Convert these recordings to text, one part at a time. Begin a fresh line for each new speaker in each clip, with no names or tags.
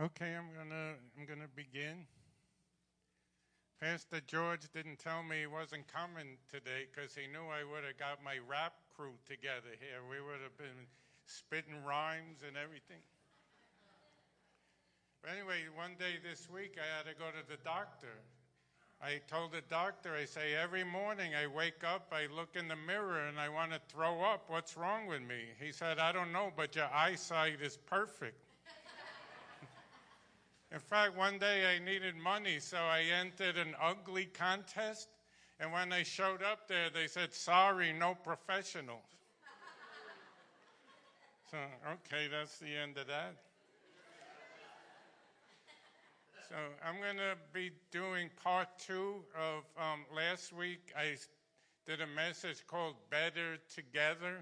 Okay, I'm gonna I'm gonna begin. Pastor George didn't tell me he wasn't coming today because he knew I would have got my rap crew together here. We would have been spitting rhymes and everything. But anyway, one day this week I had to go to the doctor. I told the doctor, I say, every morning I wake up, I look in the mirror and I want to throw up. What's wrong with me? He said, I don't know, but your eyesight is perfect. In fact, one day I needed money, so I entered an ugly contest. And when I showed up there, they said, Sorry, no professionals. so, okay, that's the end of that. So, I'm going to be doing part two of um, last week. I did a message called Better Together,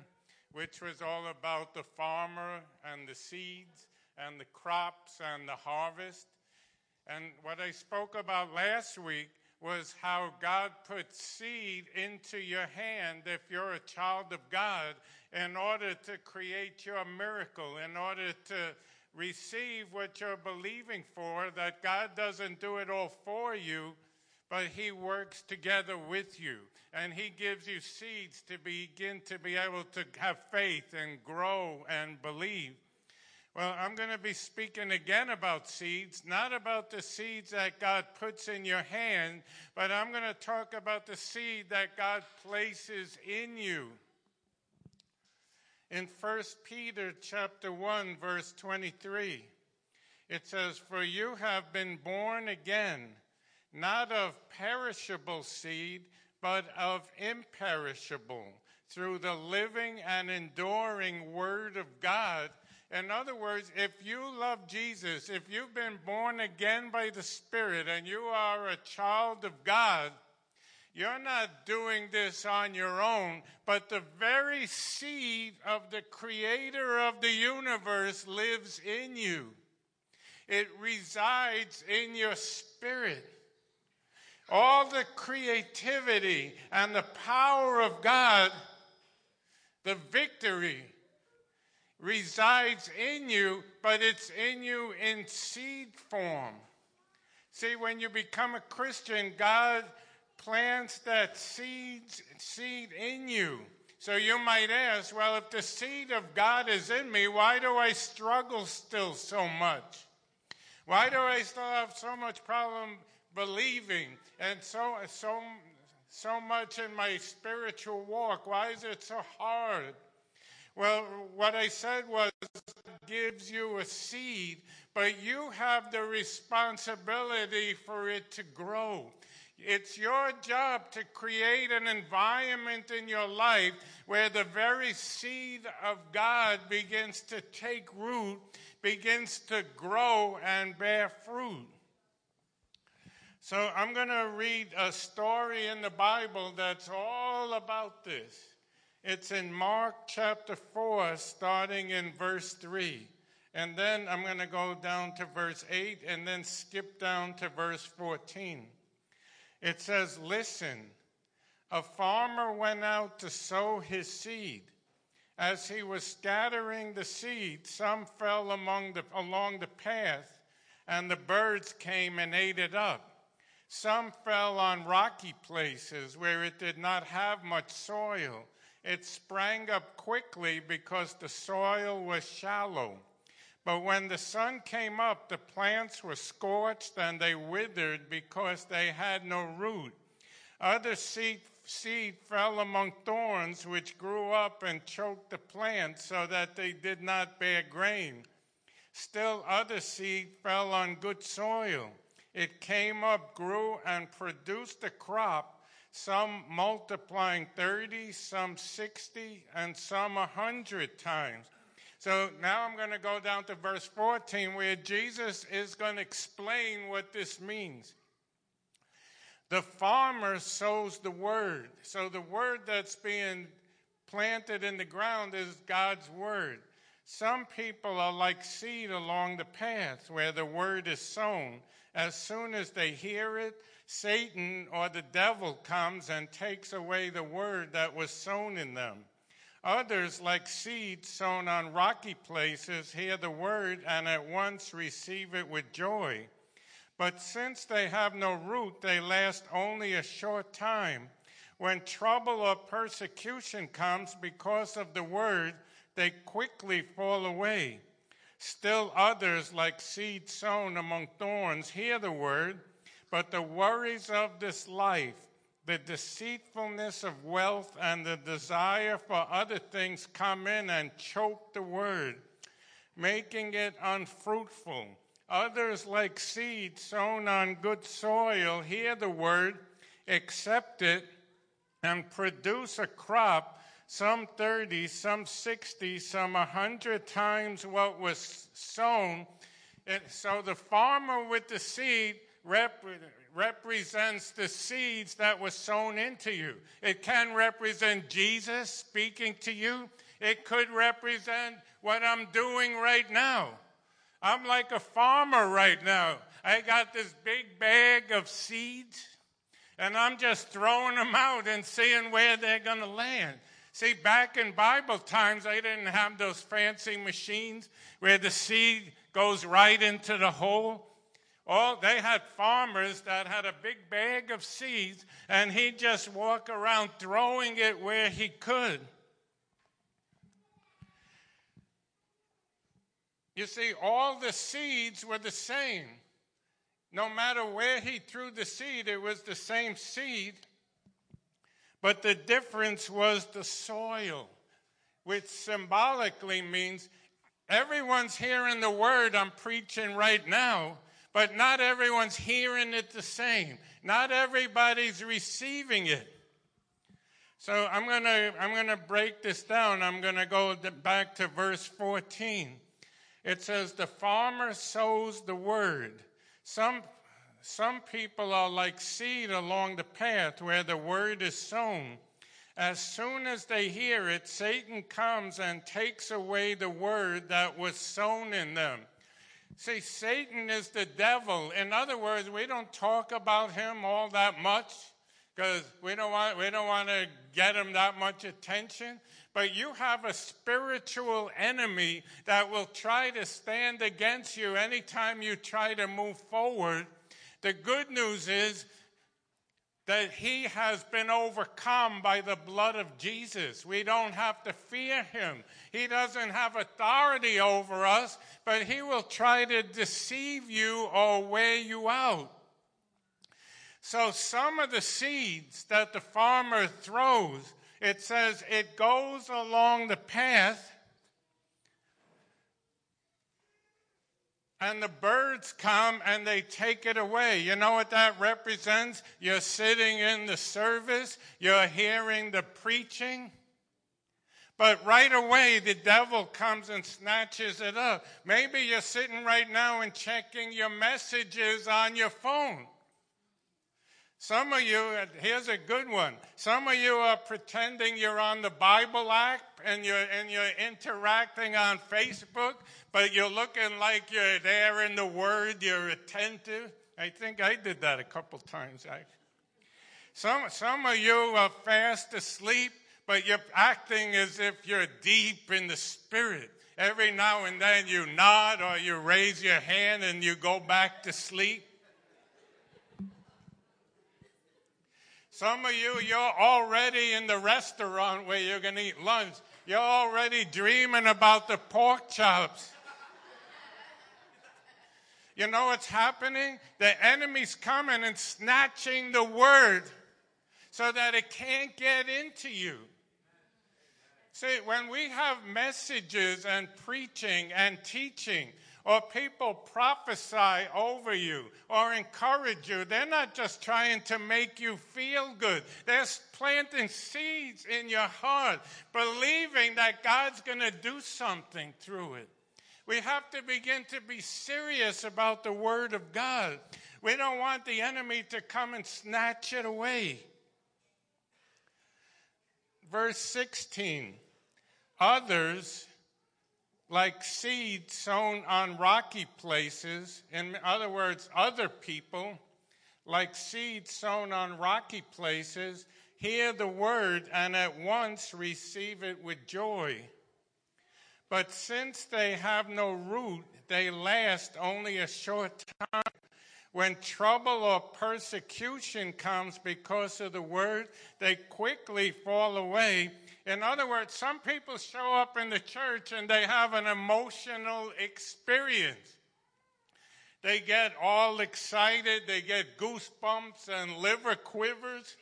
which was all about the farmer and the seeds and the crops and the harvest. And what I spoke about last week was how God puts seed into your hand if you're a child of God in order to create your miracle, in order to receive what you're believing for, that God doesn't do it all for you, but He works together with you. And He gives you seeds to begin to be able to have faith and grow and believe. Well, I'm going to be speaking again about seeds, not about the seeds that God puts in your hand, but I'm going to talk about the seed that God places in you. In 1 Peter chapter 1 verse 23, it says, "For you have been born again, not of perishable seed, but of imperishable, through the living and enduring word of God." In other words, if you love Jesus, if you've been born again by the Spirit and you are a child of God, you're not doing this on your own, but the very seed of the creator of the universe lives in you. It resides in your spirit. All the creativity and the power of God, the victory, resides in you, but it's in you in seed form. See, when you become a Christian, God plants that seed, seed in you. So you might ask, well, if the seed of God is in me, why do I struggle still so much? Why do I still have so much problem believing and so so so much in my spiritual walk? Why is it so hard? Well, what I said was gives you a seed, but you have the responsibility for it to grow. It's your job to create an environment in your life where the very seed of God begins to take root, begins to grow and bear fruit. So I'm going to read a story in the Bible that's all about this. It's in Mark chapter 4, starting in verse 3. And then I'm going to go down to verse 8 and then skip down to verse 14. It says, Listen, a farmer went out to sow his seed. As he was scattering the seed, some fell among the, along the path, and the birds came and ate it up. Some fell on rocky places where it did not have much soil it sprang up quickly because the soil was shallow. But when the sun came up, the plants were scorched and they withered because they had no root. Other seed, seed fell among thorns, which grew up and choked the plants so that they did not bear grain. Still, other seed fell on good soil. It came up, grew, and produced a crop some multiplying 30, some 60, and some 100 times. So now I'm going to go down to verse 14 where Jesus is going to explain what this means. The farmer sows the word. So the word that's being planted in the ground is God's word. Some people are like seed along the path where the word is sown. As soon as they hear it, Satan or the devil comes and takes away the word that was sown in them. Others, like seeds sown on rocky places, hear the word and at once receive it with joy. But since they have no root, they last only a short time. When trouble or persecution comes because of the word, they quickly fall away. Still others, like seeds sown among thorns, hear the word, but the worries of this life, the deceitfulness of wealth, and the desire for other things come in and choke the word, making it unfruitful. Others, like seed sown on good soil, hear the word, accept it, and produce a crop some 30, some 60, some 100 times what was sown. And so the farmer with the seed rep- represents the seeds that were sown into you. It can represent Jesus speaking to you, it could represent what I'm doing right now. I'm like a farmer right now. I got this big bag of seeds, and I'm just throwing them out and seeing where they're going to land. See, back in Bible times, they didn't have those fancy machines where the seed goes right into the hole. All they had farmers that had a big bag of seeds, and he'd just walk around throwing it where he could. You see, all the seeds were the same. No matter where he threw the seed, it was the same seed. But the difference was the soil, which symbolically means everyone's hearing the word I'm preaching right now, but not everyone's hearing it the same. Not everybody's receiving it. So I'm going to I'm going to break this down. I'm going to go back to verse 14. It says the farmer sows the word. Some some people are like seed along the path where the word is sown. As soon as they hear it, Satan comes and takes away the word that was sown in them. See, Satan is the devil. In other words, we don't talk about him all that much because we don't want we don't want to get him that much attention. But you have a spiritual enemy that will try to stand against you anytime you try to move forward the good news is that he has been overcome by the blood of Jesus. We don't have to fear him. He doesn't have authority over us, but he will try to deceive you or wear you out. So, some of the seeds that the farmer throws, it says it goes along the path and the birds come and they take it away. You know what that represents? You're sitting in the service, you're hearing the preaching. But right away, the devil comes and snatches it up. Maybe you're sitting right now and checking your messages on your phone. Some of you, here's a good one. Some of you are pretending you're on the Bible app and you're, and you're interacting on Facebook, but you're looking like you're there in the Word, you're attentive. I think I did that a couple times. I, some, some of you are fast asleep, but you're acting as if you're deep in the Spirit. Every now and then you nod or you raise your hand and you go back to sleep. Some of you, you're already in the restaurant where you're going to eat lunch. You're already dreaming about the pork chops. You know what's happening? The enemy's coming and snatching the word so that it can't get into you. See, when we have messages and preaching and teaching, or people prophesy over you or encourage you, they're not just trying to make you feel good. They're planting seeds in your heart, believing that God's going to do something through it. We have to begin to be serious about the Word of God. We don't want the enemy to come and snatch it away. Verse 16 Others like seed sown on rocky places. In other words, other people, like seed sown on rocky places, hear the word and at once receive it with joy. But since they have no root, they last only a short time. When trouble or persecution comes because of the word, they quickly fall away. In other words, some people show up in the church and they have an emotional experience. They get all excited, they get goosebumps and liver quivers.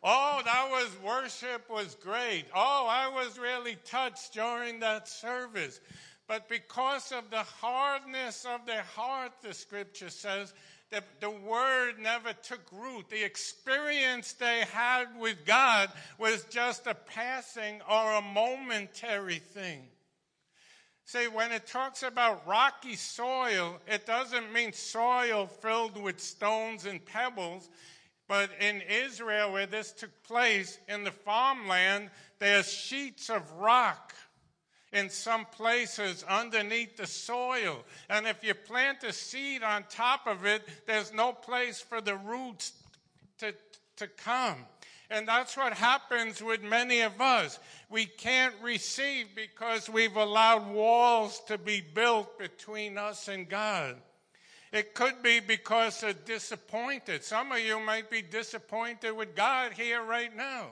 Oh, that was worship was great. Oh, I was really touched during that service. But because of the hardness of their heart, the scripture says, that the word never took root. The experience they had with God was just a passing or a momentary thing. See, when it talks about rocky soil, it doesn't mean soil filled with stones and pebbles. But in Israel, where this took place, in the farmland, there's sheets of rock in some places underneath the soil. And if you plant a seed on top of it, there's no place for the roots to, to come. And that's what happens with many of us. We can't receive because we've allowed walls to be built between us and God. It could be because they're disappointed. Some of you might be disappointed with God here right now.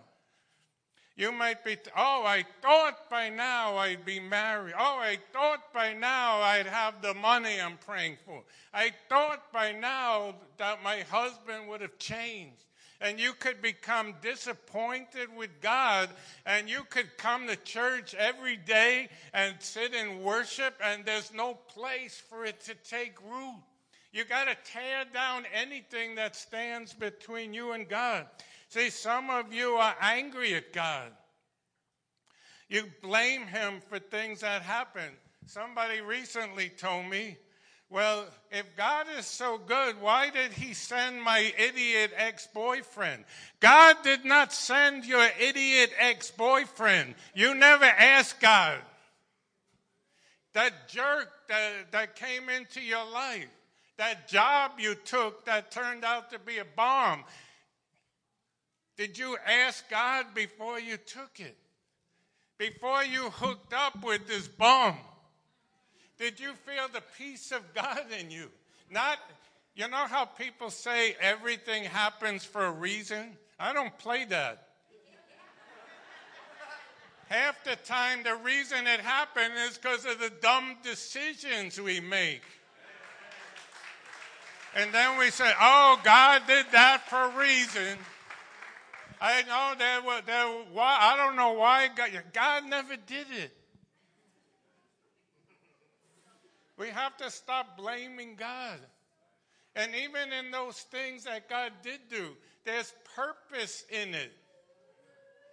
You might be, oh, I thought by now I'd be married. Oh, I thought by now I'd have the money I'm praying for. I thought by now that my husband would have changed. And you could become disappointed with God, and you could come to church every day and sit in worship, and there's no place for it to take root. You got to tear down anything that stands between you and God. See, some of you are angry at God. You blame Him for things that happen. Somebody recently told me, well, if God is so good, why did He send my idiot ex boyfriend? God did not send your idiot ex boyfriend. You never asked God. That jerk that, that came into your life, that job you took that turned out to be a bomb, did you ask God before you took it? Before you hooked up with this bomb? Did you feel the peace of God in you? Not, you know how people say everything happens for a reason? I don't play that. Half the time, the reason it happened is because of the dumb decisions we make. And then we say, oh, God did that for a reason. I know there was there. Why I don't know why God. God never did it. We have to stop blaming God. And even in those things that God did do, there's purpose in it.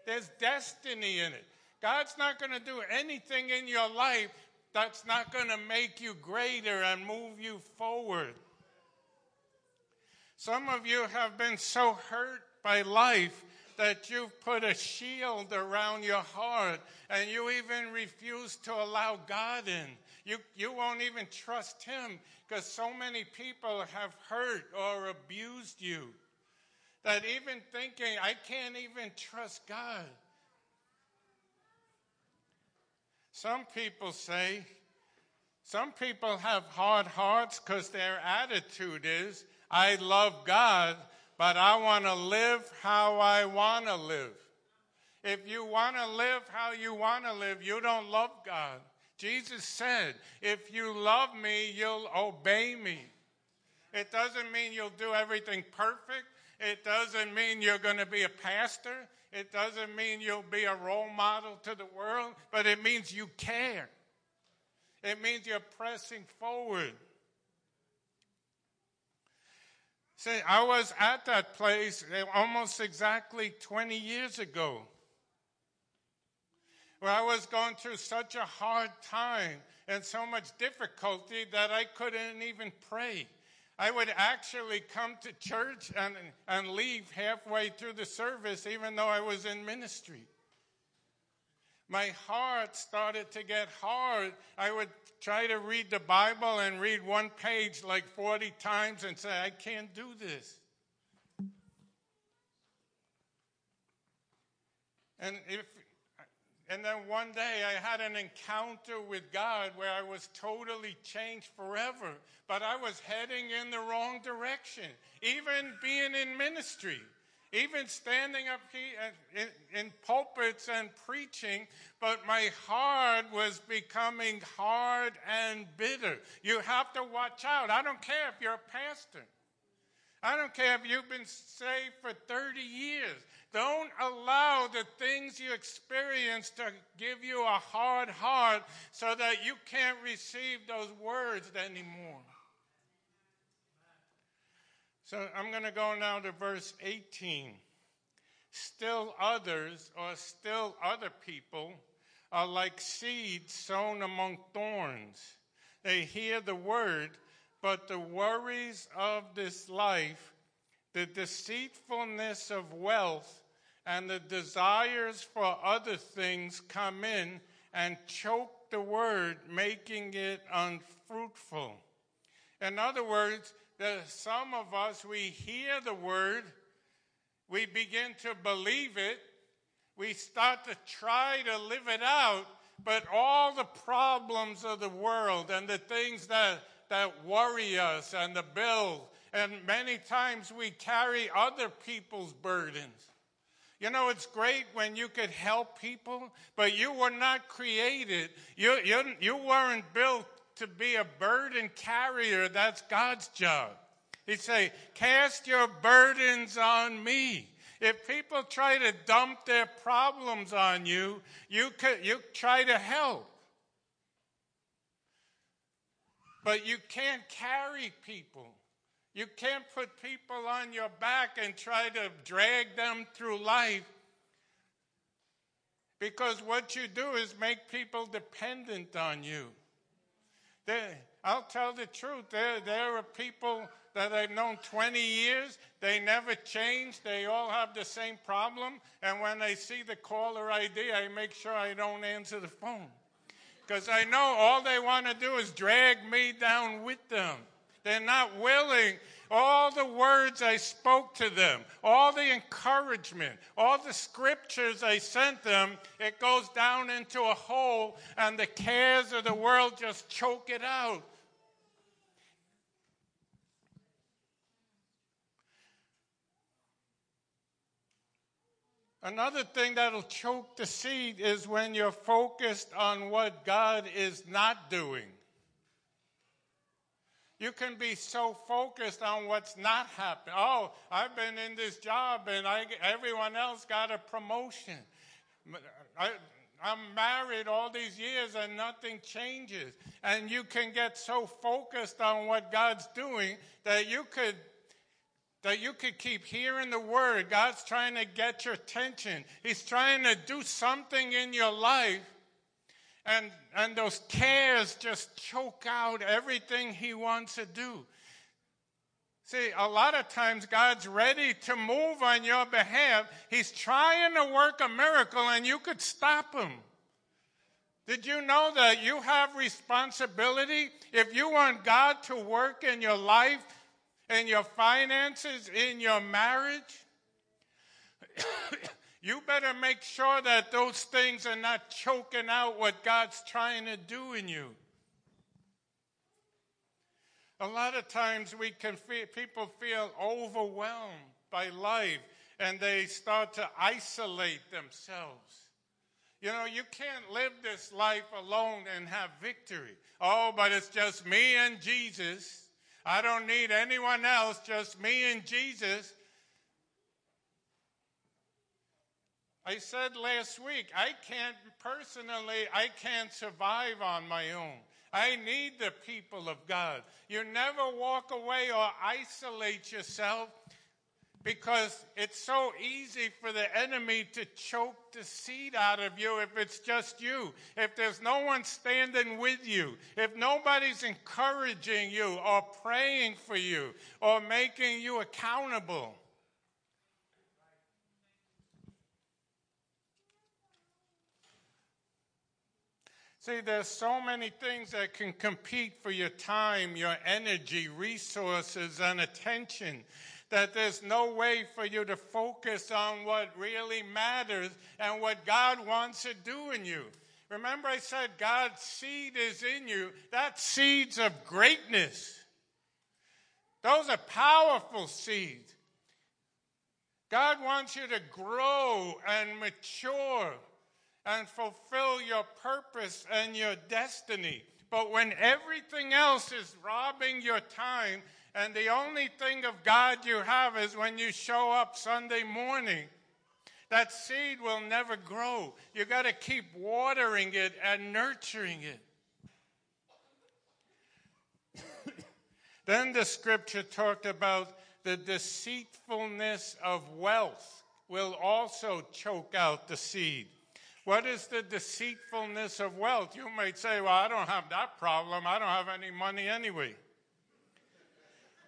There's destiny in it. God's not going to do anything in your life that's not going to make you greater and move you forward. Some of you have been so hurt by life that you've put a shield around your heart and you even refuse to allow God in. You, you won't even trust Him because so many people have hurt or abused you that even thinking, I can't even trust God. Some people say, some people have hard hearts because their attitude is, I love God, but I want to live how I want to live. If you want to live how you want to live, you don't love God. Jesus said, If you love me, you'll obey me. It doesn't mean you'll do everything perfect. It doesn't mean you're going to be a pastor. It doesn't mean you'll be a role model to the world, but it means you care. It means you're pressing forward. See, I was at that place eh, almost exactly 20 years ago where I was going through such a hard time and so much difficulty that I couldn't even pray. I would actually come to church and, and leave halfway through the service, even though I was in ministry my heart started to get hard. I would try to read the Bible and read one page like 40 times and say, I can't do this. And if and then one day I had an encounter with God where I was totally changed forever, but I was heading in the wrong direction, even being in ministry, even standing up in pulpits and preaching, but my heart was becoming hard and bitter. You have to watch out. I don't care if you're a pastor. I don't care if you've been saved for 30 years. Don't allow the things you experience to give you a hard heart so that you can't receive those words anymore. So I'm going to go now to verse 18. Still others, or still other people, are like seeds sown among thorns. They hear the word, but the worries of this life, the deceitfulness of wealth, and the desires for other things come in and choke the word, making it unfruitful. In other words, that some of us, we hear the word, we begin to believe it, we start to try to live it out, but all the problems of the world and the things that, that worry us and the bills, and many times we carry other people's burdens. You know, it's great when you could help people, but you were not created. You, you, you weren't built to be a burden carrier. That's God's job. He'd say, Cast your burdens on me. If people try to dump their problems on you, you, could, you try to help. But you can't carry people. You can't put people on your back and try to drag them through life because what you do is make people dependent on you. I'll tell the truth. There, there are people that I've known 20 years. They never change. They all have the same problem. And when I see the caller ID, I make sure I don't answer the phone. Because I know all they want to do is drag me down with them. They're not willing. All the words I spoke to them, all the encouragement, all the scriptures I sent them, it goes down into a hole and the cares of the world just choke it out. Another thing that'll choke the seed is when you're focused on what God is not doing. You can be so focused on what's not happening. Oh, I've been in this job and I, everyone else got a promotion. I, I'm married all these years and nothing changes. And you can get so focused on what God's doing that you could that you could keep hearing the word. God's trying to get your attention. He's trying to do something in your life and, and those cares just choke out everything he wants to do. See, a lot of times God's ready to move on your behalf. He's trying to work a miracle and you could stop him. Did you know that you have responsibility? If you want God to work in your life, in your finances, in your marriage, you better make sure that those things are not choking out what God's trying to do in you. A lot of times we can feel, people feel overwhelmed by life and they start to isolate themselves. You know, you can't live this life alone and have victory. Oh, but it's just me and Jesus. I don't need anyone else, just me and Jesus. I said last week, I can't personally, I can't survive on my own. I need the people of God. You never walk away or isolate yourself because it's so easy for the enemy to choke the seed out of you if it's just you. If there's no one standing with you, if nobody's encouraging you or praying for you or making you accountable. See, there's so many things that can compete for your time, your energy, resources, and attention. that there's no way for you to focus on what really matters and what God wants to do in you. Remember, I said God's seed is in you. That's seeds of greatness. Those are powerful seeds. God wants you to grow and mature and fulfill your purpose and your destiny. But when everything else is robbing your time, and the only thing of God you have is when you show up Sunday morning, that seed will never grow. You got to keep watering it and nurturing it. then the scripture talked about the deceitfulness of wealth will also choke out the seed. What is the deceitfulness of wealth? You might say, Well, I don't have that problem. I don't have any money anyway.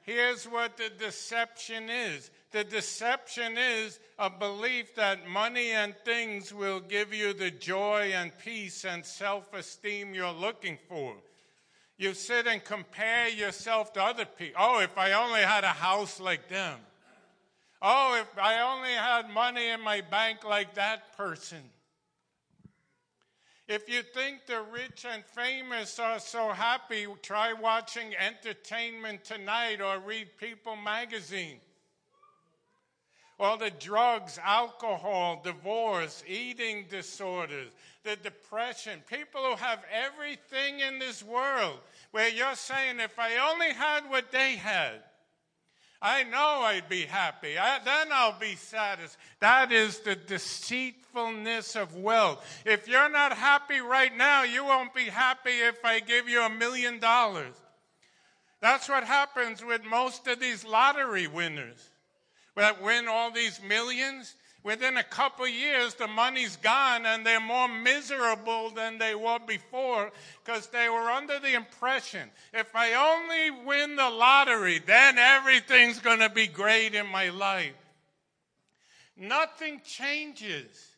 Here's what the deception is the deception is a belief that money and things will give you the joy and peace and self esteem you're looking for. You sit and compare yourself to other people. Oh, if I only had a house like them. Oh, if I only had money in my bank like that person. If you think the rich and famous are so happy, try watching Entertainment Tonight or read People magazine. All the drugs, alcohol, divorce, eating disorders, the depression, people who have everything in this world, where you're saying, if I only had what they had, I know I'd be happy. I, then I'll be satisfied. That is the deceitfulness of wealth. If you're not happy right now, you won't be happy if I give you a million dollars. That's what happens with most of these lottery winners that win all these millions. Within a couple years, the money's gone and they're more miserable than they were before because they were under the impression if I only win the lottery, then everything's going to be great in my life. Nothing changes.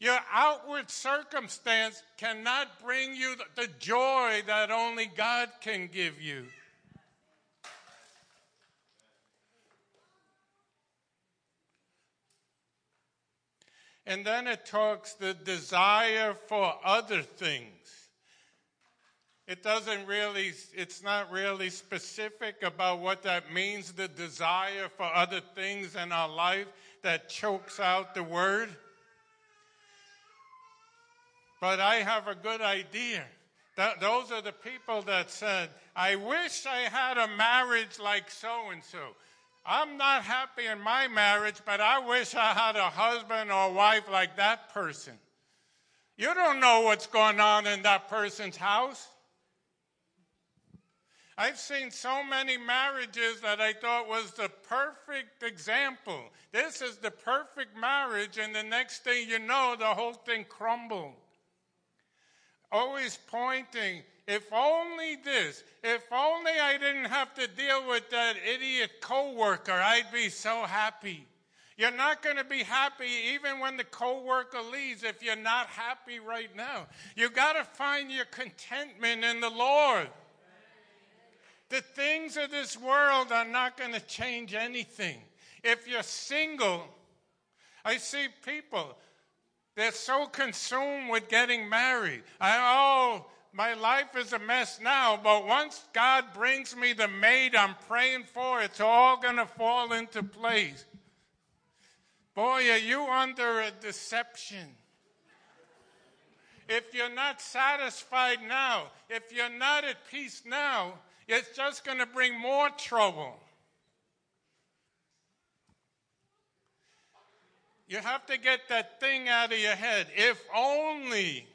Your outward circumstance cannot bring you the joy that only God can give you. And then it talks the desire for other things. It doesn't really, it's not really specific about what that means, the desire for other things in our life that chokes out the word. But I have a good idea. That, those are the people that said, I wish I had a marriage like so and so. I'm not happy in my marriage, but I wish I had a husband or wife like that person. You don't know what's going on in that person's house. I've seen so many marriages that I thought was the perfect example. This is the perfect marriage, and the next thing you know, the whole thing crumbled. Always pointing if only this, if only I didn't have to deal with that idiot coworker, I'd be so happy. You're not going to be happy even when the coworker leaves if you're not happy right now. You got to find your contentment in the Lord. The things of this world are not going to change anything. If you're single, I see people, they're so consumed with getting married. I, oh, my life is a mess now, but once God brings me the maid I'm praying for, it's all going to fall into place. Boy, are you under a deception. If you're not satisfied now, if you're not at peace now, it's just going to bring more trouble. You have to get that thing out of your head. If only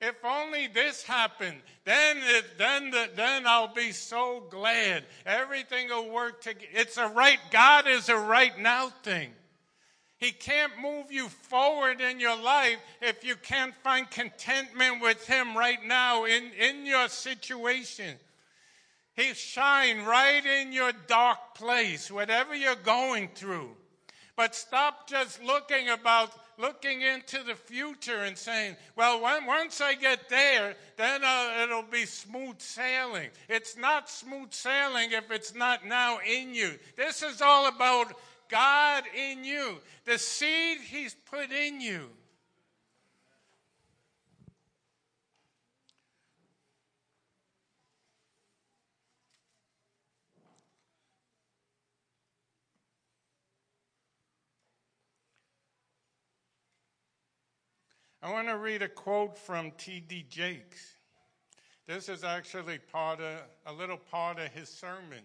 if only this happened, then it, then the, then I'll be so glad. Everything will work together. It's a right. God is a right now thing. He can't move you forward in your life if you can't find contentment with Him right now in, in your situation. He shine right in your dark place, whatever you're going through. But stop just looking about looking into the future and saying, well, when, once I get there, then uh, it'll be smooth sailing. It's not smooth sailing if it's not now in you. This is all about God in you, the seed He's put in you. I want to read a quote from T.D. Jakes. This is actually part of a little part of his sermon.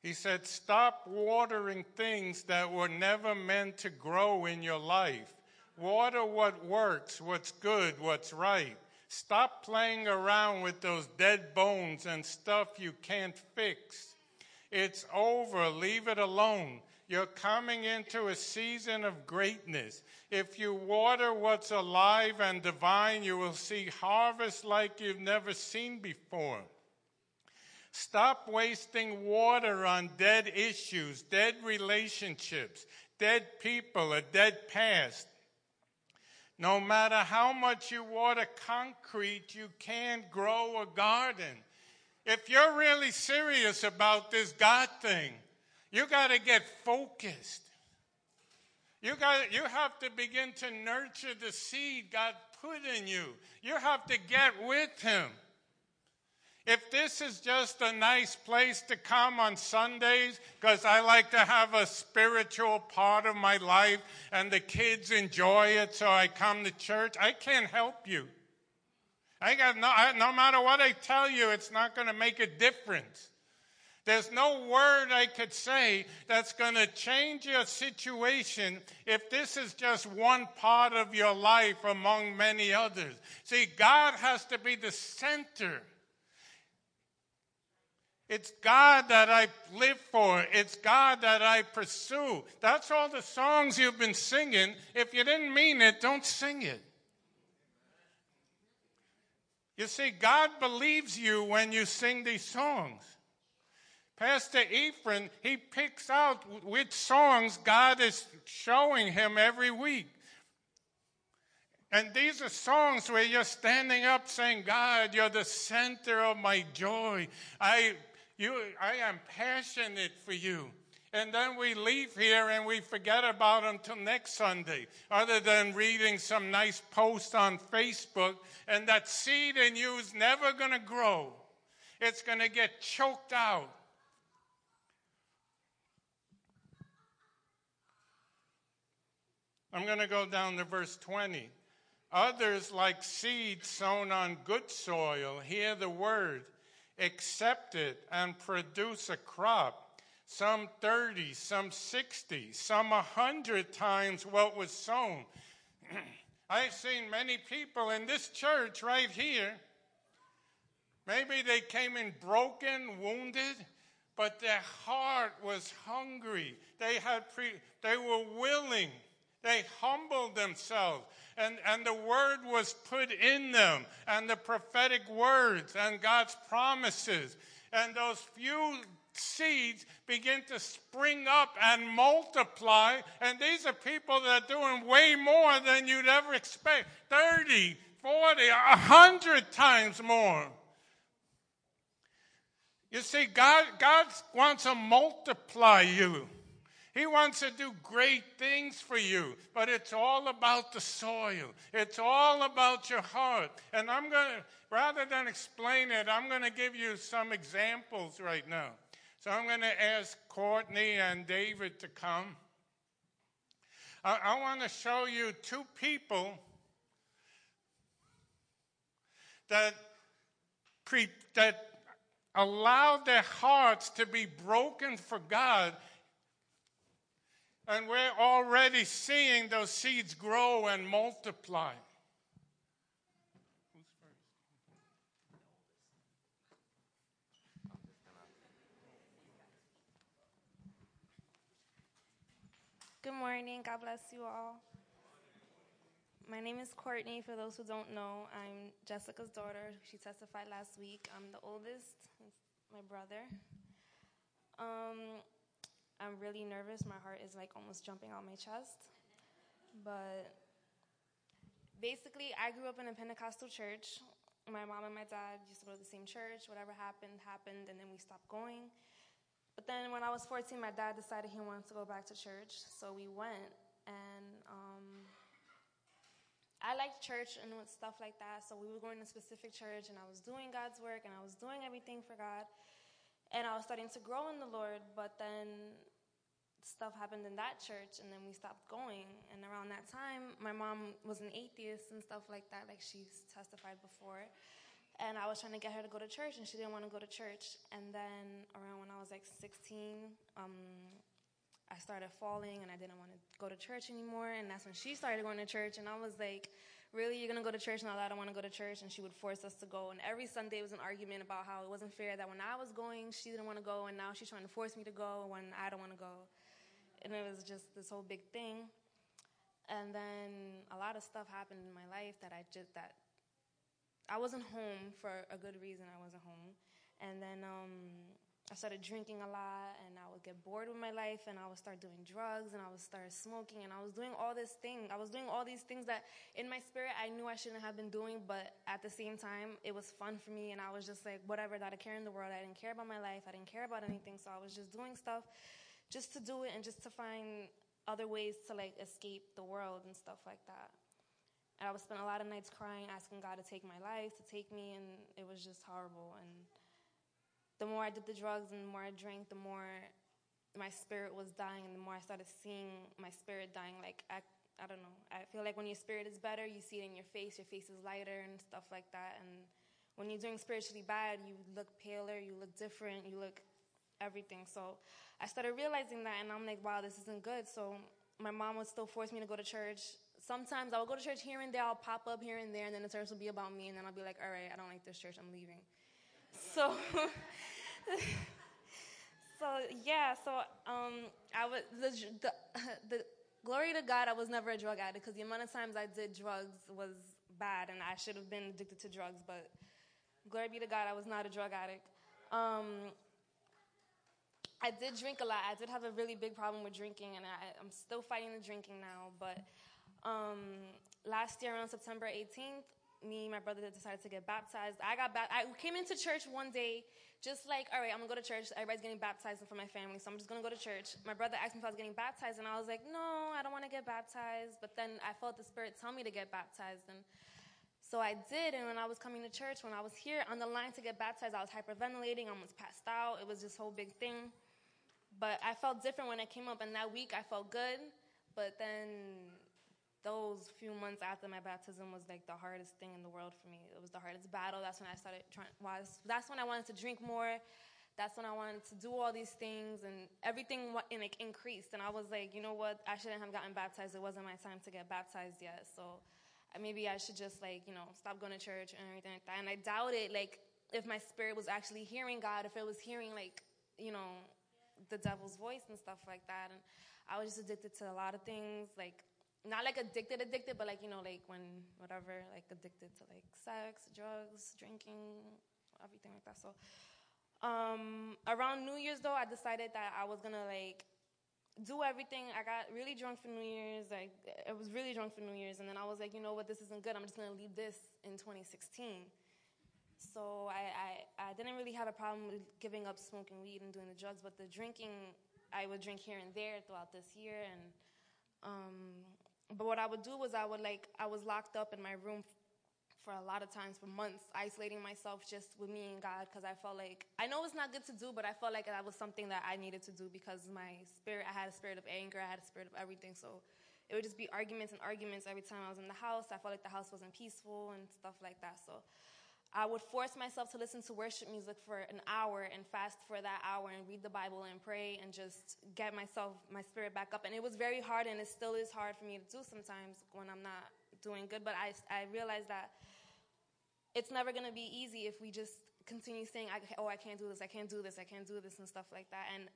He said, Stop watering things that were never meant to grow in your life. Water what works, what's good, what's right. Stop playing around with those dead bones and stuff you can't fix. It's over. Leave it alone. You're coming into a season of greatness. If you water what's alive and divine, you will see harvest like you've never seen before. Stop wasting water on dead issues, dead relationships, dead people, a dead past. No matter how much you water concrete, you can't grow a garden. If you're really serious about this God thing, you got to get focused. You got you have to begin to nurture the seed God put in you. You have to get with him. If this is just a nice place to come on Sundays because I like to have a spiritual part of my life and the kids enjoy it so I come to church, I can't help you. I got no, no matter what I tell you, it's not going to make a difference. There's no word I could say that's going to change your situation if this is just one part of your life among many others. See, God has to be the center. It's God that I live for. It's God that I pursue. That's all the songs you've been singing. If you didn't mean it, don't sing it. You see, God believes you when you sing these songs. Pastor Ephraim, he picks out which songs God is showing him every week. And these are songs where you're standing up saying, God, you're the center of my joy. I, you, I am passionate for you. And then we leave here and we forget about them till next Sunday, other than reading some nice post on Facebook. And that seed in you is never going to grow, it's going to get choked out. I'm going to go down to verse 20. Others, like seed sown on good soil, hear the word, accept it, and produce a crop. Some 30, some 60, some 100 times what was sown. I've seen many people in this church right here. Maybe they came in broken, wounded, but their heart was hungry. They had pre- they were willing they humbled themselves, and, and the word was put in them, and the prophetic words and God's promises. And those few seeds begin to spring up and multiply. And these are people that are doing way more than you'd ever expect 30, 40, 100 times more. You see, God, God wants to multiply you. He wants to do great things for you, but it's all about the soil. It's all about your heart. And I'm going to, rather than explain it, I'm going to give you some examples right now. So I'm going to ask Courtney and David to come. I, I want to show you two people that, pre, that allowed their hearts to be broken for God and we're already seeing those seeds grow and multiply.
Good morning. God bless you all. My name is Courtney. For those who don't know, I'm Jessica's daughter. She testified last week. I'm the oldest, my brother. Um, I'm really nervous. My heart is like almost jumping out my chest. But basically, I grew up in a Pentecostal church. My mom and my dad used to go to the same church. Whatever happened, happened, and then we stopped going. But then when I was 14, my dad decided he wanted to go back to church. So we went. And um, I liked church and stuff like that. So we were going to a specific church, and I was doing God's work, and I was doing everything for God. And I was starting to grow in the Lord. But then stuff happened in that church, and then we stopped going. And around that time, my mom was an atheist and stuff like that, like she's testified before. And I was trying to get her to go to church, and she didn't want to go to church. And then around when I was like 16, um, I started falling, and I didn't want to go to church anymore. And that's when she started going to church, and I was like, "Really, you're gonna go to church now that I don't want to go to church?" And she would force us to go. And every Sunday was an argument about how it wasn't fair that when I was going, she didn't want to go, and now she's trying to force me to go when I don't want to go. And it was just this whole big thing. And then a lot of stuff happened in my life that I just that I wasn't home for a good reason. I wasn't home, and then um, I started drinking a lot, and I would get bored with my life, and I would start doing drugs, and I would start smoking, and I was doing all this thing. I was doing all these things that, in my spirit, I knew I shouldn't have been doing, but at the same time, it was fun for me, and I was just like, whatever, not a care in the world. I didn't care about my life. I didn't care about anything, so I was just doing stuff, just to do it, and just to find other ways to like escape the world and stuff like that. And I would spend a lot of nights crying, asking God to take my life, to take me, and it was just horrible. And the more I did the drugs and the more I drank, the more my spirit was dying, and the more I started seeing my spirit dying. Like, I, I don't know. I feel like when your spirit is better, you see it in your face, your face is lighter and stuff like that. And when you're doing spiritually bad, you look paler, you look different, you look everything. So I started realizing that, and I'm like, wow, this isn't good. So my mom would still force me to go to church sometimes I would go to church here and there, I'll pop up here and there, and then the church will be about me, and then I'll be like, all right, I don't like this church, I'm leaving. So, so yeah, so um, I was the, the, the glory to God, I was never a drug addict because the amount of times I did drugs was bad, and I should have been addicted to drugs, but glory be to God, I was not a drug addict. Um, I did drink a lot. I did have a really big problem with drinking, and I, I'm still fighting the drinking now, but um, last year, around September 18th, me and my brother decided to get baptized. I got ba- I came into church one day, just like, all right, I'm gonna go to church. Everybody's getting baptized for my family, so I'm just gonna go to church. My brother asked me if I was getting baptized, and I was like, no, I don't want to get baptized. But then I felt the Spirit tell me to get baptized, and so I did. And when I was coming to church, when I was here on the line to get baptized, I was hyperventilating, I almost passed out. It was this whole big thing. But I felt different when I came up, and that week I felt good. But then those few months after my baptism was like the hardest thing in the world for me. It was the hardest battle. That's when I started trying. Was that's when I wanted to drink more. That's when I wanted to do all these things, and everything like increased. And I was like, you know what? I shouldn't have gotten baptized. It wasn't my time to get baptized yet. So uh, maybe I should just like you know stop going to church and everything like that. And I doubted like if my spirit was actually hearing God, if it was hearing like you know the devil's voice and stuff like that. And I was just addicted to a lot of things like not like addicted, addicted, but like you know, like when whatever, like addicted to like sex, drugs, drinking, everything like that. So, um, around New Year's though, I decided that I was gonna like do everything. I got really drunk for New Year's. Like I was really drunk for New Year's, and then I was like, you know what, this isn't good. I'm just gonna leave this in 2016. So I, I, I didn't really have a problem with giving up smoking weed and doing the drugs, but the drinking, I would drink here and there throughout this year, and um, but what I would do was I would like I was locked up in my room for a lot of times for months, isolating myself just with me and God because I felt like I know it's not good to do, but I felt like that was something that I needed to do because my spirit I had a spirit of anger, I had a spirit of everything, so it would just be arguments and arguments every time I was in the house. I felt like the house wasn't peaceful and stuff like that. So I would force myself to listen to worship music for an hour and fast for that hour and read the Bible and pray and just get myself, my spirit back up. And it was very hard and it still is hard for me to do sometimes when I'm not doing good. But I, I realized that it's never going to be easy if we just continue saying, oh, I can't do this, I can't do this, I can't do this and stuff like that. And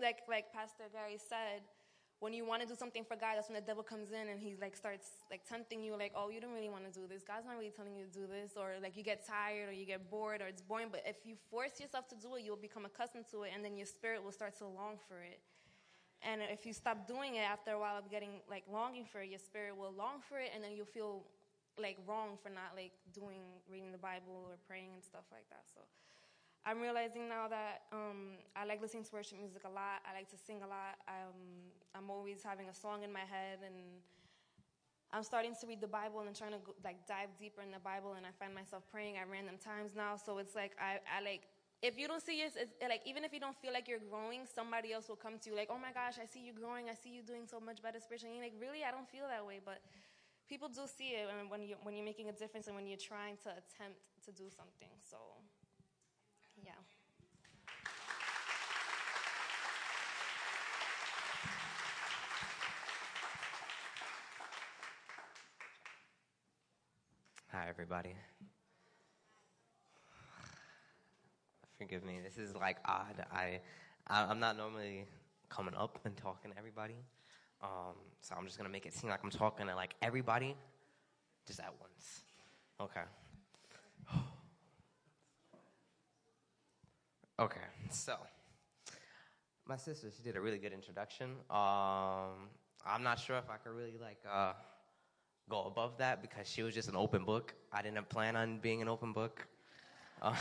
like, like Pastor Gary said, when you want to do something for God, that's when the devil comes in and he like starts like tempting you, like, oh, you don't really want to do this. God's not really telling you to do this, or like you get tired or you get bored or it's boring. But if you force yourself to do it, you'll become accustomed to it, and then your spirit will start to long for it. And if you stop doing it after a while of getting like longing for it, your spirit will long for it, and then you'll feel like wrong for not like doing reading the Bible or praying and stuff like that. So I'm realizing now that um, I like listening to worship music a lot. I like to sing a lot. Um, I'm always having a song in my head, and I'm starting to read the Bible and trying to go, like dive deeper in the Bible. And I find myself praying at random times now. So it's like I, I like if you don't see it, like even if you don't feel like you're growing, somebody else will come to you like, oh my gosh, I see you growing. I see you doing so much better spiritually. And like, really, I don't feel that way, but people do see it when you when you're making a difference and when you're trying to attempt to do something. So, yeah.
Hi, everybody. forgive me. This is like odd. I, I am not normally coming up and talking to everybody, um, so I'm just gonna make it seem like I'm talking to like everybody, just at once. Okay. okay. So, my sister, she did a really good introduction. Um, I'm not sure if I could really like uh, go above that because she was just an open book. I didn't plan on being an open book. Uh,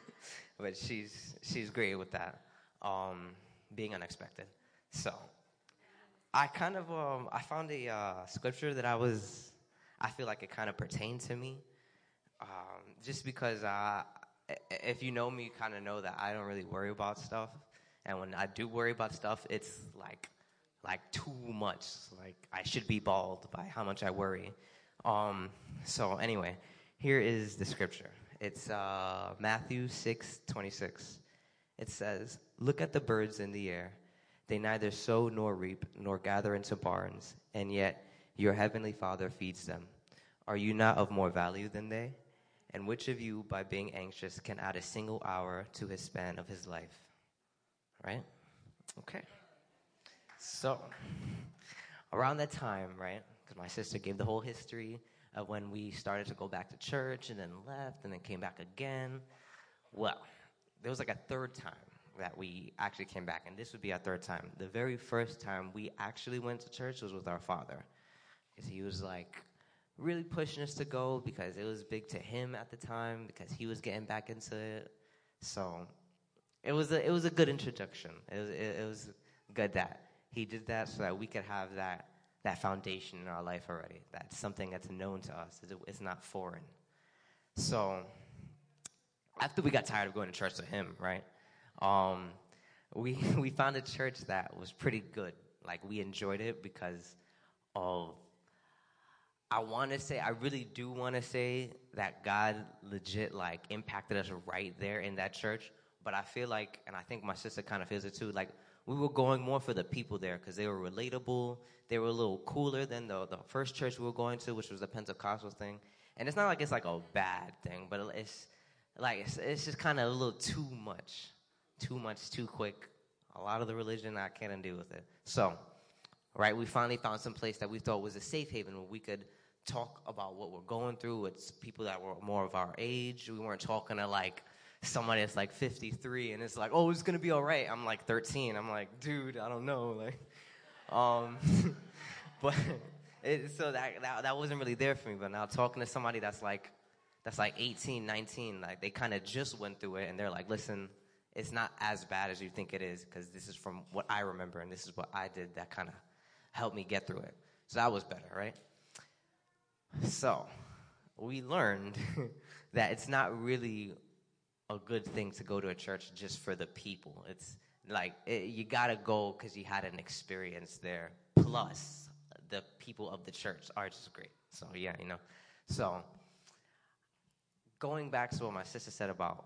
but she's she's great with that, um, being unexpected. So, I kind of um, I found a uh, scripture that I was I feel like it kind of pertained to me, um, just because uh, if you know me, you kind of know that I don't really worry about stuff, and when I do worry about stuff, it's like like too much. Like I should be bald by how much I worry. Um, so anyway, here is the scripture. It's uh, Matthew 6 26. It says, Look at the birds in the air. They neither sow nor reap nor gather into barns, and yet your heavenly Father feeds them. Are you not of more value than they? And which of you, by being anxious, can add a single hour to his span of his life? Right? Okay. So, around that time, right? Because my sister gave the whole history of when we started to go back to church and then left and then came back again. Well, there was like a third time that we actually came back, and this would be our third time. The very first time we actually went to church was with our father, because he was like really pushing us to go because it was big to him at the time because he was getting back into it. So it was a it was a good introduction. It was it, it was good that he did that so that we could have that that foundation in our life already. That's something that's known to us. It's not foreign. So after we got tired of going to church with him, right? Um, we we found a church that was pretty good. Like we enjoyed it because of. I want to say, I really do want to say that God legit like impacted us right there in that church. But I feel like, and I think my sister kind of feels it too. Like we were going more for the people there because they were relatable. They were a little cooler than the, the first church we were going to, which was the Pentecostal thing. And it's not like it's like a bad thing, but it's like it's, it's just kind of a little too much, too much, too quick. A lot of the religion I can't do with it. So, right, we finally found some place that we thought was a safe haven where we could talk about what we're going through with people that were more of our age. We weren't talking to like somebody that's like 53 and it's like, oh, it's gonna be all right. I'm like 13. I'm like, dude, I don't know. Like, um, but it, so that, that that wasn't really there for me. But now talking to somebody that's like that's like 18, 19, like they kind of just went through it and they're like, listen, it's not as bad as you think it is because this is from what I remember and this is what I did that kind of helped me get through it. So that was better, right? So we learned that it's not really a good thing to go to a church just for the people. It's like it, you gotta go because you had an experience there. Plus, the people of the church are just great. So yeah, you know. So going back to what my sister said about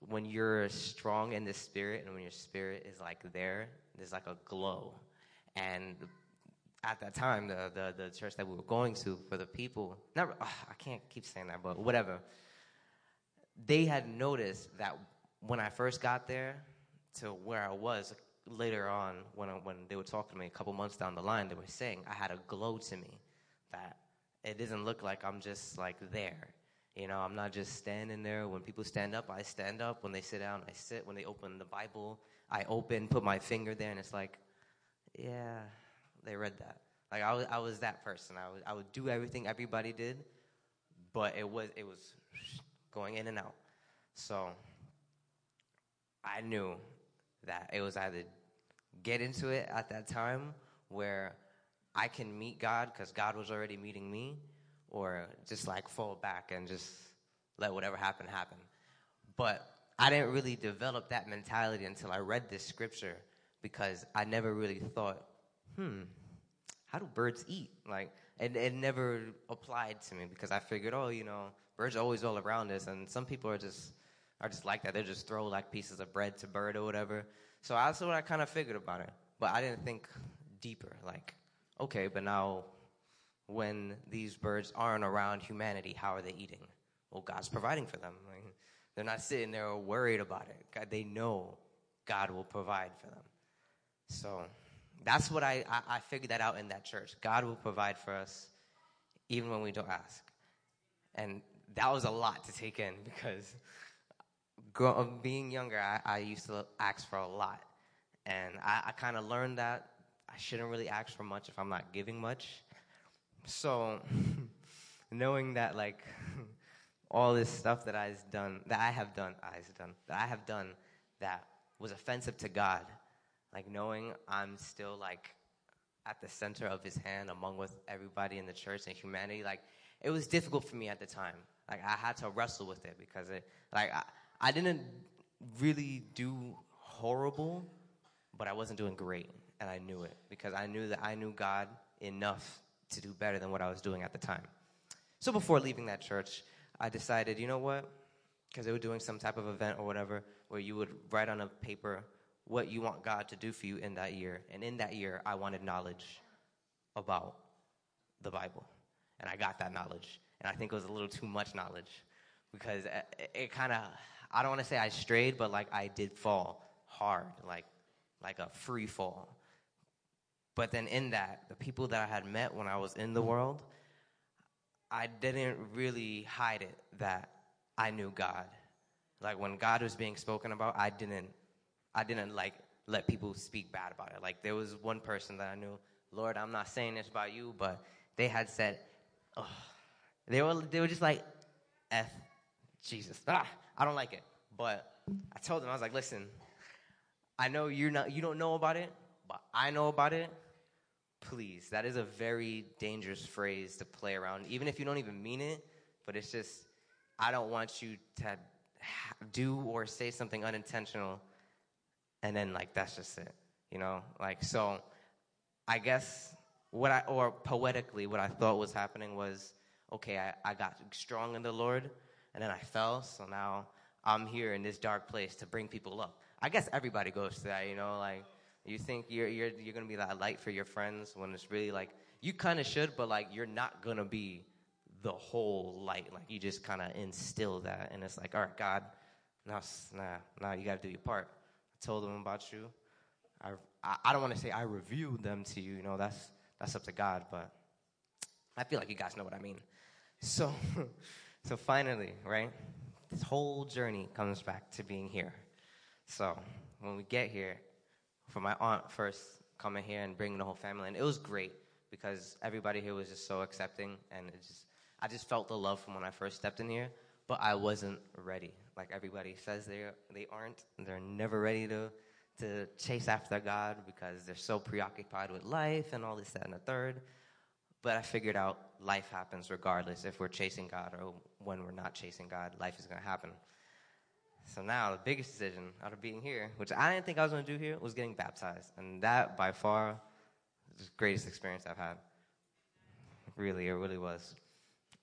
when you're strong in the spirit and when your spirit is like there, there's like a glow. And at that time, the, the, the church that we were going to for the people, not, I can't keep saying that, but whatever they had noticed that when I first got there to where I was later on, when, I, when they were talking to me a couple months down the line, they were saying I had a glow to me that it doesn't look like I'm just like there. You know, I'm not just standing there. When people stand up, I stand up. When they sit down, I sit. When they open the Bible, I open, put my finger there, and it's like, yeah, they read that. Like I was, I was that person. I would, I would do everything everybody did, but it was, it was going in and out. So I knew that it was either get into it at that time where I can meet God because God was already meeting me, or just like fall back and just let whatever happen happen. But I didn't really develop that mentality until I read this scripture because I never really thought, hmm, how do birds eat? Like, it, it never applied to me because I figured, oh, you know, birds are always all around us, and some people are just are just like that. They just throw like pieces of bread to bird or whatever. So that's what I kind of figured about it, but I didn't think deeper. Like, okay, but now when these birds aren't around humanity, how are they eating? Well, God's providing for them. Like, they're not sitting there worried about it. God, they know God will provide for them. So that's what I, I, I figured that out in that church. God will provide for us even when we don't ask. And that was a lot to take in because grow, being younger, I, I used to ask for a lot. And I, I kind of learned that I shouldn't really ask for much if I'm not giving much. So, knowing that, like, all this stuff that I've done, that I have done, I've done, that I have done that was offensive to God, like knowing I'm still like at the center of his hand among with everybody in the church and humanity, like it was difficult for me at the time. Like I had to wrestle with it because it, like I, I didn't really do horrible, but I wasn't doing great, and I knew it because I knew that I knew God enough to do better than what I was doing at the time. So before leaving that church, I decided, you know what? Because they were doing some type of event or whatever where you would write on a paper what you want God to do for you in that year. And in that year, I wanted knowledge about the Bible. And I got that knowledge. And I think it was a little too much knowledge because it, it kind of, I don't want to say I strayed, but like I did fall hard, like, like a free fall. But then in that, the people that I had met when I was in the world, I didn't really hide it that I knew God. Like when God was being spoken about, I didn't I didn't like let people speak bad about it. Like there was one person that I knew, Lord, I'm not saying this about you, but they had said, oh, they were they were just like, F Jesus. Ah, I don't like it. But I told them, I was like, listen, I know you're not you don't know about it, but I know about it please. That is a very dangerous phrase to play around, even if you don't even mean it. But it's just, I don't want you to do or say something unintentional, and then like that's just it, you know. Like so, I guess what I or poetically what I thought was happening was, okay, I, I got strong in the Lord, and then I fell, so now I'm here in this dark place to bring people up. I guess everybody goes to that, you know, like you think you're you're you're gonna be that light for your friends when it's really like you kind of should, but like you're not gonna be the whole light. Like you just kind of instill that, and it's like, all right, God, now nah, nah, you got to do your part. Told them about you. I I, I don't want to say I revealed them to you. You know, that's that's up to God, but I feel like you guys know what I mean. So, so finally, right? This whole journey comes back to being here. So when we get here, for my aunt first coming here and bringing the whole family, and it was great because everybody here was just so accepting, and it just I just felt the love from when I first stepped in here, but I wasn't ready. Like everybody says they they aren't. They're never ready to to chase after God because they're so preoccupied with life and all this, that, and the third. But I figured out life happens regardless if we're chasing God or when we're not chasing God. Life is going to happen. So now the biggest decision out of being here, which I didn't think I was going to do here, was getting baptized, and that by far the greatest experience I've had. Really, it really was.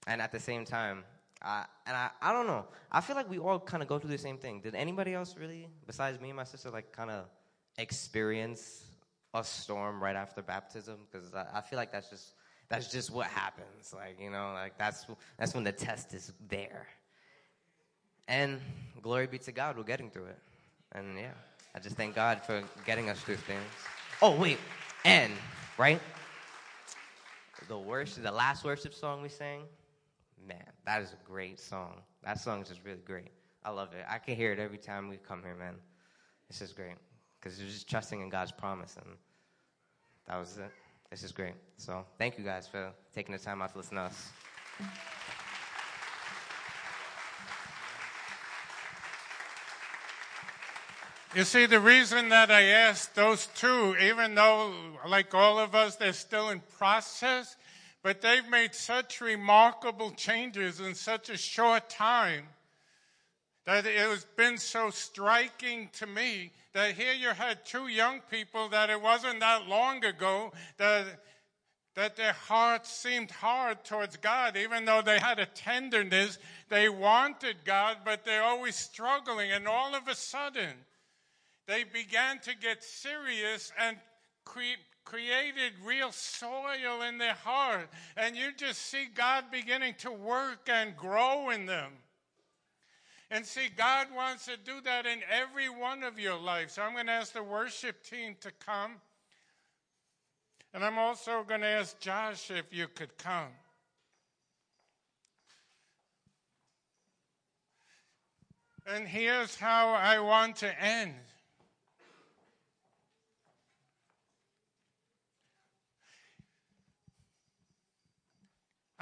And at the same time, I, and I, I don't know. I feel like we all kind of go through the same thing. Did anybody else really, besides me and my sister, like kind of experience a storm right after baptism? Because I, I feel like that's just that's just what happens. Like you know, like that's that's when the test is there. And glory be to God, we're getting through it. And yeah, I just thank God for getting us through things. Oh, wait, and, right? The worship, the last worship song we sang, man, that is a great song. That song is just really great. I love it. I can hear it every time we come here, man. It's just great because you're just trusting in God's promise, and that was it. This is great. So thank you guys for taking the time out to listen to us.
You see, the reason that I asked those two, even though, like all of us, they're still in process, but they've made such remarkable changes in such a short time that it has been so striking to me that here you had two young people that it wasn't that long ago that that their hearts seemed hard towards God, even though they had a tenderness. They wanted God, but they're always struggling. And all of a sudden, they began to get serious and cre- created real soil in their heart. And you just see God beginning to work and grow in them. And see, God wants to do that in every one of your lives. So I'm going to ask the worship team to come. And I'm also going to ask Josh if you could come. And here's how I want to end.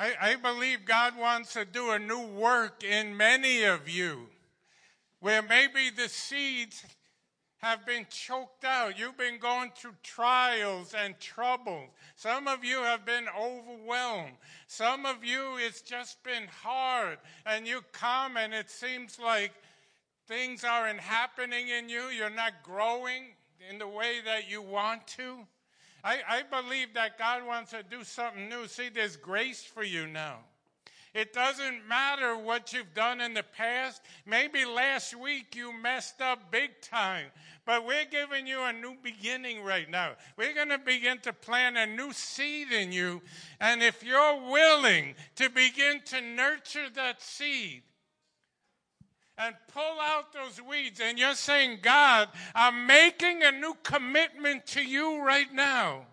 I, I believe God wants to do a new work in many of you where maybe the seeds have been choked out. You've been going through trials and troubles. Some of you have been overwhelmed. Some of you, it's just been hard. And you come and it seems like things aren't happening in you. You're not growing in the way that you want to. I, I believe that God wants to do something new. See, there's grace for you now. It doesn't matter what you've done in the past. Maybe last week you messed up big time, but we're giving you a new beginning right now. We're going to begin to plant a new seed in you. And if you're willing to begin to nurture that seed, and pull out those weeds. And you're saying, God, I'm making a new commitment to you right now.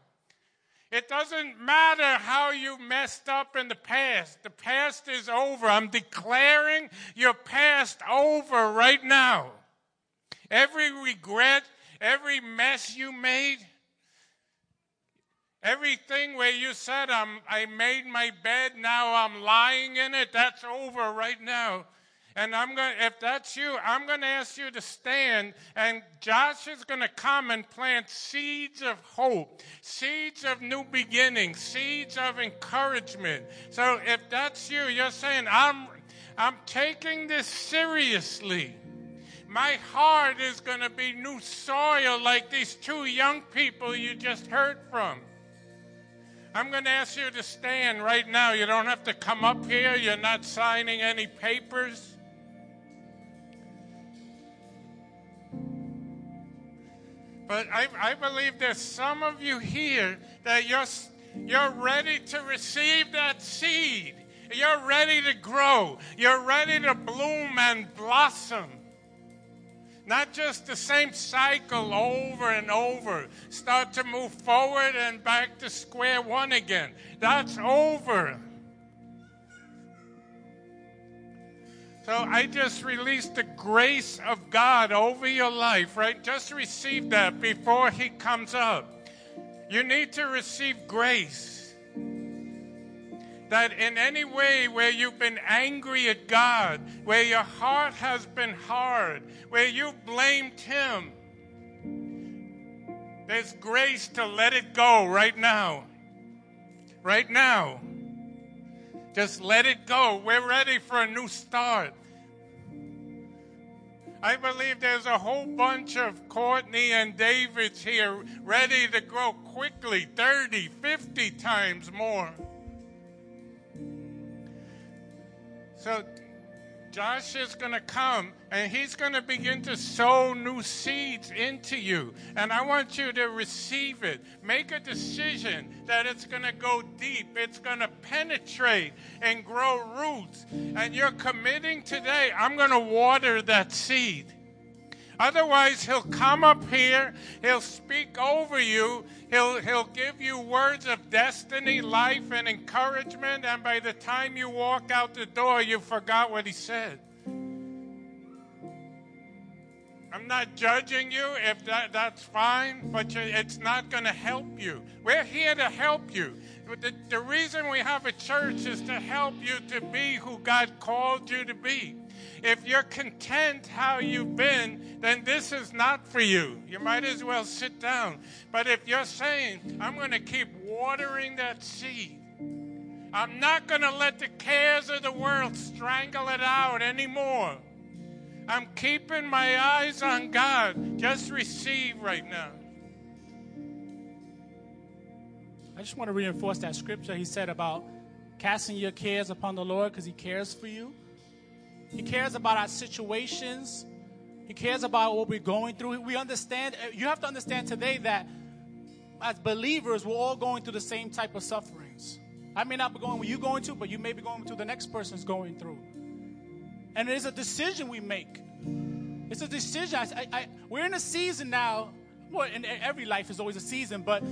It doesn't matter how you messed up in the past. The past is over. I'm declaring your past over right now. Every regret, every mess you made, everything where you said, I'm, I made my bed, now I'm lying in it, that's over right now. And I'm going if that's you, I'm going to ask you to stand and Josh is going to come and plant seeds of hope, seeds of new beginnings, seeds of encouragement. So if that's you, you're saying I'm I'm taking this seriously. My heart is going to be new soil like these two young people you just heard from. I'm going to ask you to stand right now. You don't have to come up here. You're not signing any papers. But I, I believe there's some of you here that you're, you're ready to receive that seed. You're ready to grow. You're ready to bloom and blossom. Not just the same cycle over and over. Start to move forward and back to square one again. That's over. So I just released the grace of God over your life, right? Just receive that before He comes up. You need to receive grace. That in any way where you've been angry at God, where your heart has been hard, where you blamed Him, there's grace to let it go right now. Right now. Just let it go. We're ready for a new start. I believe there's a whole bunch of Courtney and Davids here ready to grow quickly 30, 50 times more. So Josh is going to come and he's going to begin to sow new seeds into you. And I want you to receive it. Make a decision that it's going to go deep, it's going to penetrate and grow roots. And you're committing today, I'm going to water that seed. Otherwise, he'll come up here, he'll speak over you, he'll, he'll give you words of destiny, life, and encouragement, and by the time you walk out the door, you forgot what he said. I'm not judging you if that, that's fine, but you, it's not going to help you. We're here to help you. The, the reason we have a church is to help you to be who God called you to be. If you're content how you've been, then this is not for you. You might as well sit down. But if you're saying, I'm going to keep watering that seed, I'm not going to let the cares of the world strangle it out anymore. I'm keeping my eyes on God. Just receive right now.
I just want to reinforce that scripture he said about casting your cares upon the Lord because he cares for you. He cares about our situations. He cares about what we're going through. We understand, uh, you have to understand today that as believers, we're all going through the same type of sufferings. I may not be going where you're going to, but you may be going to the next person's going through. And it is a decision we make. It's a decision. I, I, we're in a season now. Well, in every life is always a season, but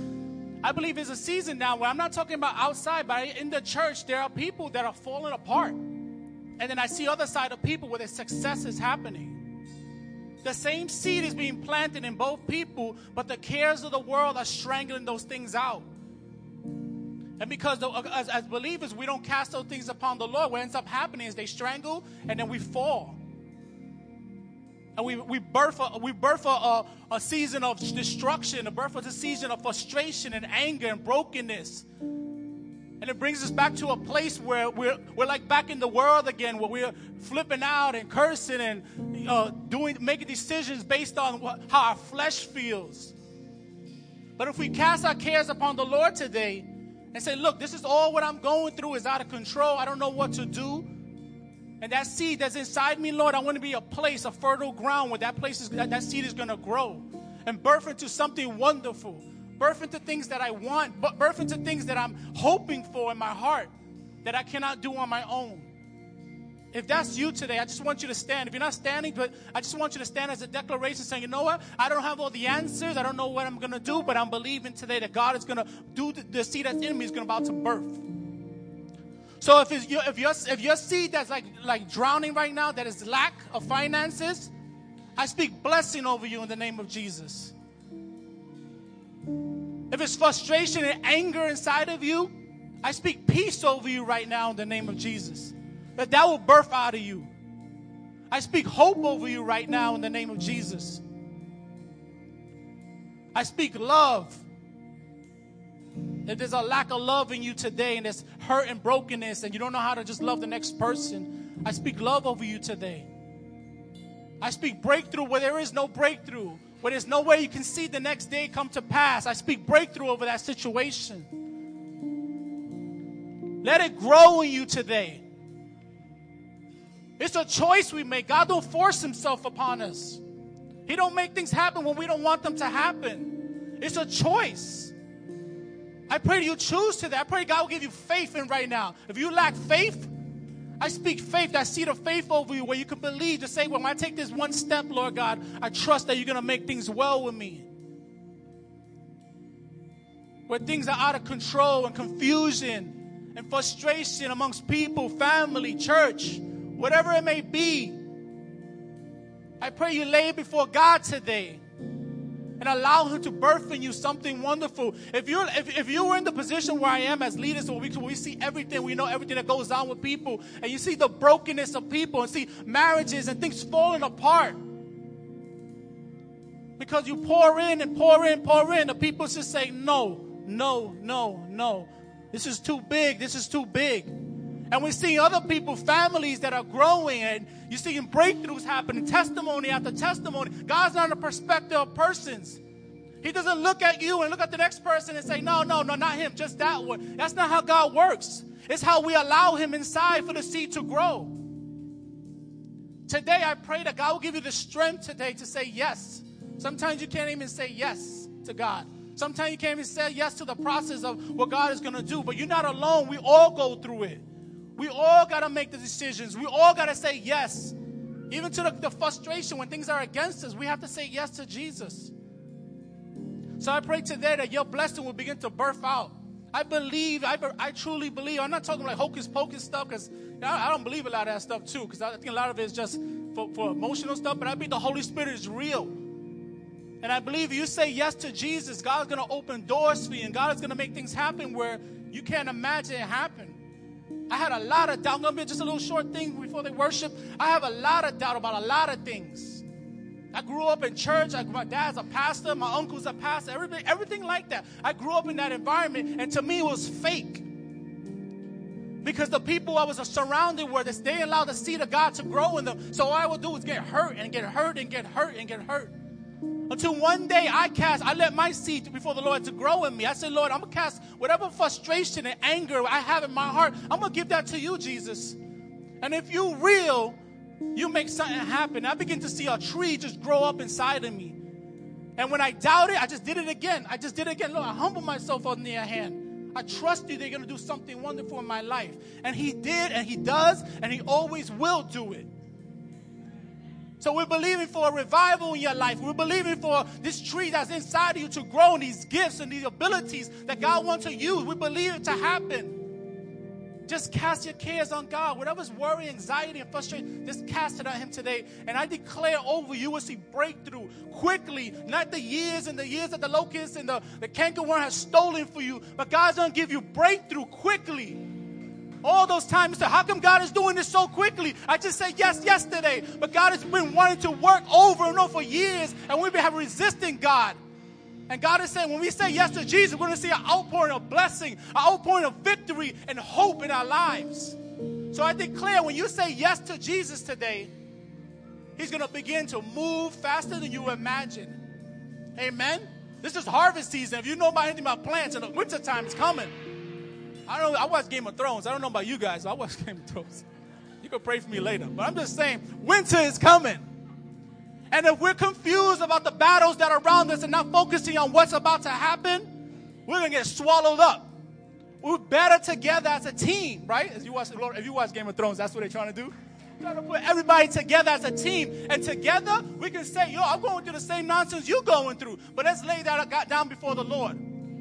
I believe it's a season now where I'm not talking about outside, but in the church, there are people that are falling apart. And then I see other side of people where the success is happening. The same seed is being planted in both people, but the cares of the world are strangling those things out. And because the, as, as, believers, we don't cast those things upon the Lord, what ends up happening is they strangle and then we fall. And we, we birth, a, we birth a, a, season of destruction, a birth of a season of frustration and anger and brokenness. And it brings us back to a place where we're, we're like back in the world again, where we're flipping out and cursing and uh, doing, making decisions based on what, how our flesh feels. But if we cast our cares upon the Lord today and say, Look, this is all what I'm going through is out of control. I don't know what to do. And that seed that's inside me, Lord, I want to be a place, a fertile ground where that place is that, that seed is going to grow and birth into something wonderful birth into things that I want, but birth into things that I'm hoping for in my heart that I cannot do on my own. If that's you today, I just want you to stand. If you're not standing, but I just want you to stand as a declaration saying, you know what? I don't have all the answers. I don't know what I'm going to do, but I'm believing today that God is going to do the, the seed that's in me is going to about to birth. So if it's your, if your if your seed that's like like drowning right now, that is lack of finances, I speak blessing over you in the name of Jesus. If it's frustration and anger inside of you, I speak peace over you right now in the name of Jesus. That that will birth out of you. I speak hope over you right now in the name of Jesus. I speak love. If there's a lack of love in you today and there's hurt and brokenness and you don't know how to just love the next person, I speak love over you today. I speak breakthrough where there is no breakthrough where there's no way you can see the next day come to pass. I speak breakthrough over that situation. Let it grow in you today. It's a choice we make. God don't force himself upon us. He don't make things happen when we don't want them to happen. It's a choice. I pray you choose to that. I pray God will give you faith in right now. If you lack faith, I speak faith, that seed of faith over you where you can believe to say, well, when I take this one step, Lord God, I trust that you're going to make things well with me. Where things are out of control and confusion and frustration amongst people, family, church, whatever it may be. I pray you lay before God today and allow Him to birth in you something wonderful. If you're if, if you were in the position where I am as leaders, where we, where we see everything, we know everything that goes on with people, and you see the brokenness of people and see marriages and things falling apart. Because you pour in and pour in, pour in, the people just say, no, no, no, no. This is too big. This is too big. And we see other people, families that are growing, and you're seeing breakthroughs happening, testimony after testimony. God's not a perspective of persons. He doesn't look at you and look at the next person and say, No, no, no, not him, just that one. That's not how God works. It's how we allow him inside for the seed to grow. Today, I pray that God will give you the strength today to say yes. Sometimes you can't even say yes to God. Sometimes you can't even say yes to the process of what God is going to do, but you're not alone. We all go through it. We all got to make the decisions. We all got to say yes. Even to the, the, frustration when things are against us, we have to say yes to Jesus. So I pray today that your blessing will begin to birth out. I believe, I, I truly believe. I'm not talking like hocus pocus stuff because I, I, don't believe a lot of that stuff too because I think a lot of it is just for, for emotional stuff, but I believe the Holy Spirit is real. And I believe you say yes to Jesus, God's going to open doors for you, and God is going to make things happen where you can't imagine it happen. I had a lot of doubt. I'm going to be just a little short thing before they worship. I have a lot of doubt about a lot of things. I grew up in church. I, my dad's a pastor. My uncle's a pastor. Everything, everything like that. I grew up in that environment, and to me, it was fake. Because the people I was surrounded with, they allowed the seed of God to grow in them. So all I would do was get hurt and get hurt and get hurt and get hurt. Until one day I cast, I let my seed before the Lord to grow in me. I said, Lord, I'm gonna cast whatever frustration and anger I have in my heart, I'm gonna give that to you, Jesus. And if you real, you make something happen. I begin to see a tree just grow up inside of me. And when I doubt it, I just did it again. I just did it again. Lord, I humble myself under your hand. I trust you, they're gonna do something wonderful in my life. And he did, and he does, and he always will do it. So we're believing for a revival in your life. We're believing for this tree that's inside of you to grow and these gifts and these abilities that God wants to use. We believe it to happen. Just cast your cares on God. Whatever's worry, anxiety, and frustration, just cast it on Him today. And I declare over you will see breakthrough quickly. Not the years and the years that the locust and the, the cankerworm has stolen for you, but God's going to give you breakthrough quickly. All those times, how come God is doing this so quickly? I just said yes yesterday, but God has been wanting to work over and over for years, and we've been resisting God. And God is saying, when we say yes to Jesus, we're going to see an outpouring of blessing, an outpouring of victory and hope in our lives. So I declare, when you say yes to Jesus today, He's going to begin to move faster than you imagine. Amen. This is harvest season. If you know about anything about plants, and the winter time is coming. I don't. I watch Game of Thrones. I don't know about you guys. I watch Game of Thrones. You can pray for me later. But I'm just saying, winter is coming. And if we're confused about the battles that are around us and not focusing on what's about to happen, we're gonna get swallowed up. We're better together as a team, right? As you watch, Lord, if you watch Game of Thrones, that's what they're trying to do. Trying to put everybody together as a team, and together we can say, "Yo, I'm going through the same nonsense you're going through," but let's lay that down before the Lord.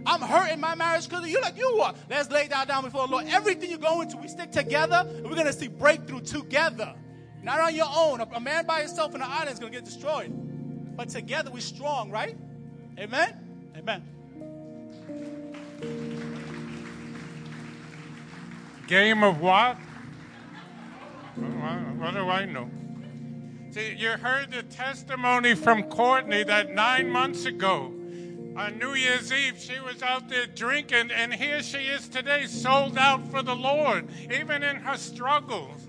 I'm hurting my marriage because of you like you are. Let's lay that down before the Lord. Everything you're going to, we stick together and we're going to see breakthrough together. Not on your own. A, man by himself in the island is going to get destroyed. But together we're strong, right? Amen? Amen.
Game of what? What do I know? See, you heard the testimony from Courtney that nine months ago on New Year's Eve, she was out there drinking, and here she is today, sold out for the Lord, even in her struggles.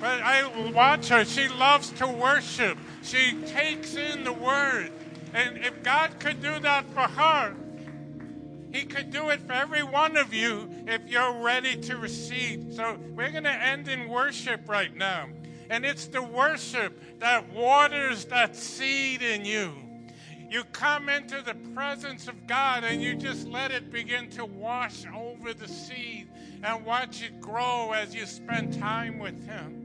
But I watch her. She loves to worship. She takes in the word. And if God could do that for her, He could do it for every one of you if you're ready to receive. So we're going to end in worship right now. And it's the worship that waters that seed in you. You come into the presence of God and you just let it begin to wash over the seed and watch it grow as you spend time with Him.